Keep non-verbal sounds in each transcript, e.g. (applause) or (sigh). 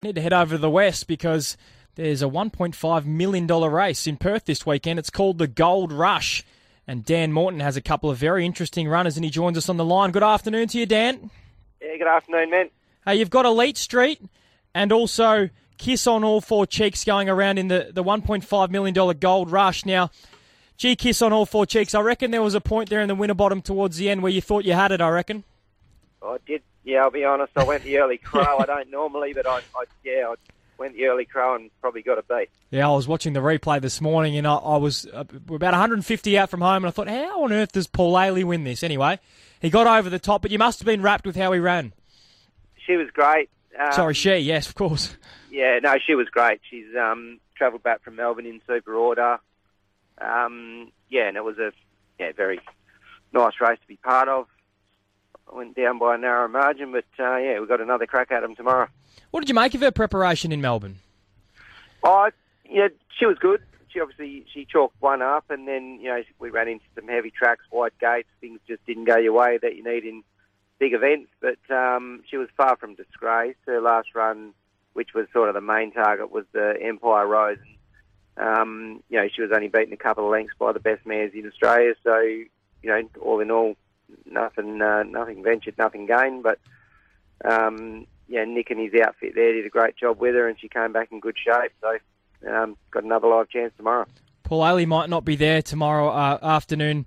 Need to head over to the west because there's a $1.5 million race in Perth this weekend. It's called the Gold Rush. And Dan Morton has a couple of very interesting runners and he joins us on the line. Good afternoon to you, Dan. Yeah, good afternoon, man. Hey, uh, you've got Elite Street and also Kiss on All Four Cheeks going around in the, the $1.5 million Gold Rush. Now, G Kiss on All Four Cheeks, I reckon there was a point there in the Winterbottom towards the end where you thought you had it, I reckon. I did. Yeah, I'll be honest. I went the early crow. I don't normally, but I, I yeah, I went the early crow and probably got a beat. Yeah, I was watching the replay this morning and I, I was uh, we're about 150 out from home and I thought, how on earth does Paulele win this? Anyway, he got over the top, but you must have been wrapped with how he ran. She was great. Um, Sorry, she, yes, of course. Yeah, no, she was great. She's um, travelled back from Melbourne in super order. Um, yeah, and it was a yeah very nice race to be part of. Went down by a narrow margin, but uh, yeah, we've got another crack at them tomorrow. What did you make of her preparation in Melbourne? Oh, yeah, she was good. She obviously she chalked one up, and then you know we ran into some heavy tracks, wide gates. Things just didn't go your way that you need in big events. But um, she was far from disgraced. Her last run, which was sort of the main target, was the Empire Rose. And, um, you know, she was only beaten a couple of lengths by the best mares in Australia. So you know, all in all, nothing, uh, nothing ventured, nothing gained. But um, yeah, Nick and his outfit there did a great job with her, and she came back in good shape. So um, got another live chance tomorrow. Paulele might not be there tomorrow uh, afternoon,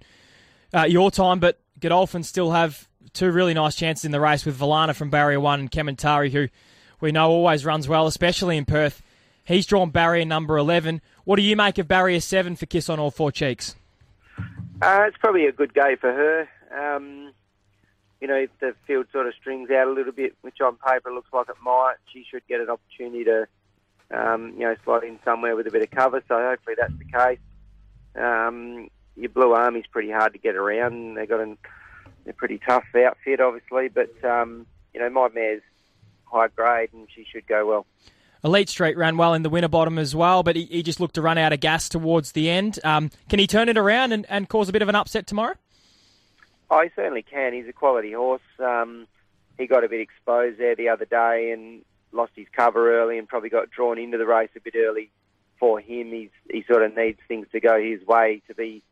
uh, your time, but Godolphin still have two really nice chances in the race with Valana from Barrier 1 and Kementari, who we know always runs well, especially in Perth. He's drawn barrier number 11. What do you make of barrier 7 for Kiss on All Four Cheeks? Uh, it's probably a good day for her. Um, you know, if the field sort of strings out a little bit, which on paper looks like it might, she should get an opportunity to, um, you know, slot in somewhere with a bit of cover. So hopefully that's the case. Um, your Blue Army's pretty hard to get around. They've got a pretty tough outfit, obviously, but um, you know, my mare's high grade and she should go well. Elite Street ran well in the Winterbottom as well, but he, he just looked to run out of gas towards the end. Um, can he turn it around and, and cause a bit of an upset tomorrow? Oh, he certainly can. He's a quality horse. Um, he got a bit exposed there the other day and lost his cover early and probably got drawn into the race a bit early for him. He's, he sort of needs things to go his way to be,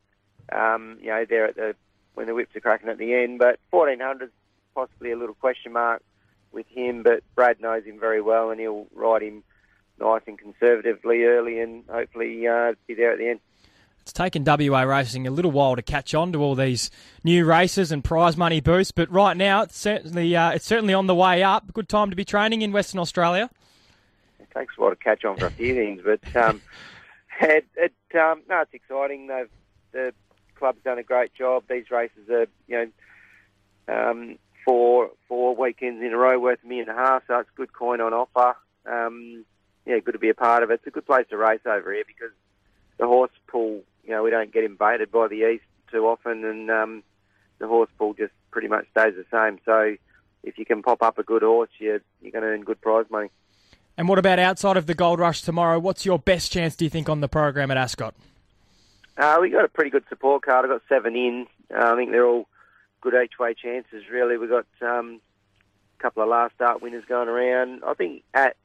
um, you know, there at the when the whips are cracking at the end. But 1400 possibly a little question mark with him, but Brad knows him very well and he'll ride him nice and conservatively early and hopefully uh, be there at the end. It's taken WA Racing a little while to catch on to all these new races and prize money boosts, but right now it's certainly uh, it's certainly on the way up. Good time to be training in Western Australia. It takes a while to catch on for a few things, but (laughs) um, it, it um, no, it's exciting. They've, the club's done a great job. These races are you know um, four four weekends in a row worth me and a million and a half, so it's good coin on offer. Um, yeah, good to be a part of it. It's a good place to race over here because the horse pool, you know, we don't get invaded by the east too often, and um, the horse pool just pretty much stays the same. So if you can pop up a good horse, you're, you're going to earn good prize money. And what about outside of the Gold Rush tomorrow? What's your best chance, do you think, on the program at Ascot? Uh, we got a pretty good support card. I've got seven in. Uh, I think they're all good each way chances, really. We've got um, a couple of last start winners going around. I think at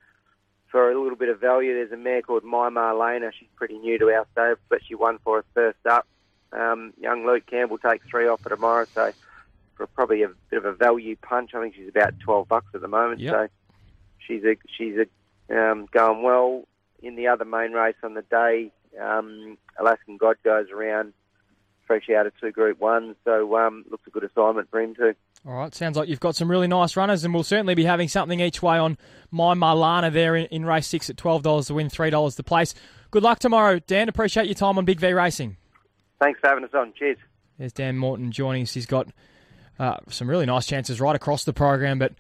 for a little bit of value, there's a mare called My Marlena. She's pretty new to our stable, but she won for us first up. Um, young Luke Campbell takes three off for tomorrow, so for probably a bit of a value punch, I think she's about twelve bucks at the moment. Yep. So she's a she's a um, going well in the other main race on the day. Um, Alaskan God goes around fresh out of two Group One, so um, looks a good assignment for him too. All right, sounds like you've got some really nice runners, and we'll certainly be having something each way on my Marlena there in, in race six at twelve dollars to win, three dollars to place. Good luck tomorrow, Dan. Appreciate your time on Big V Racing. Thanks for having us on. Cheers. There's Dan Morton joining us. He's got uh, some really nice chances right across the program, but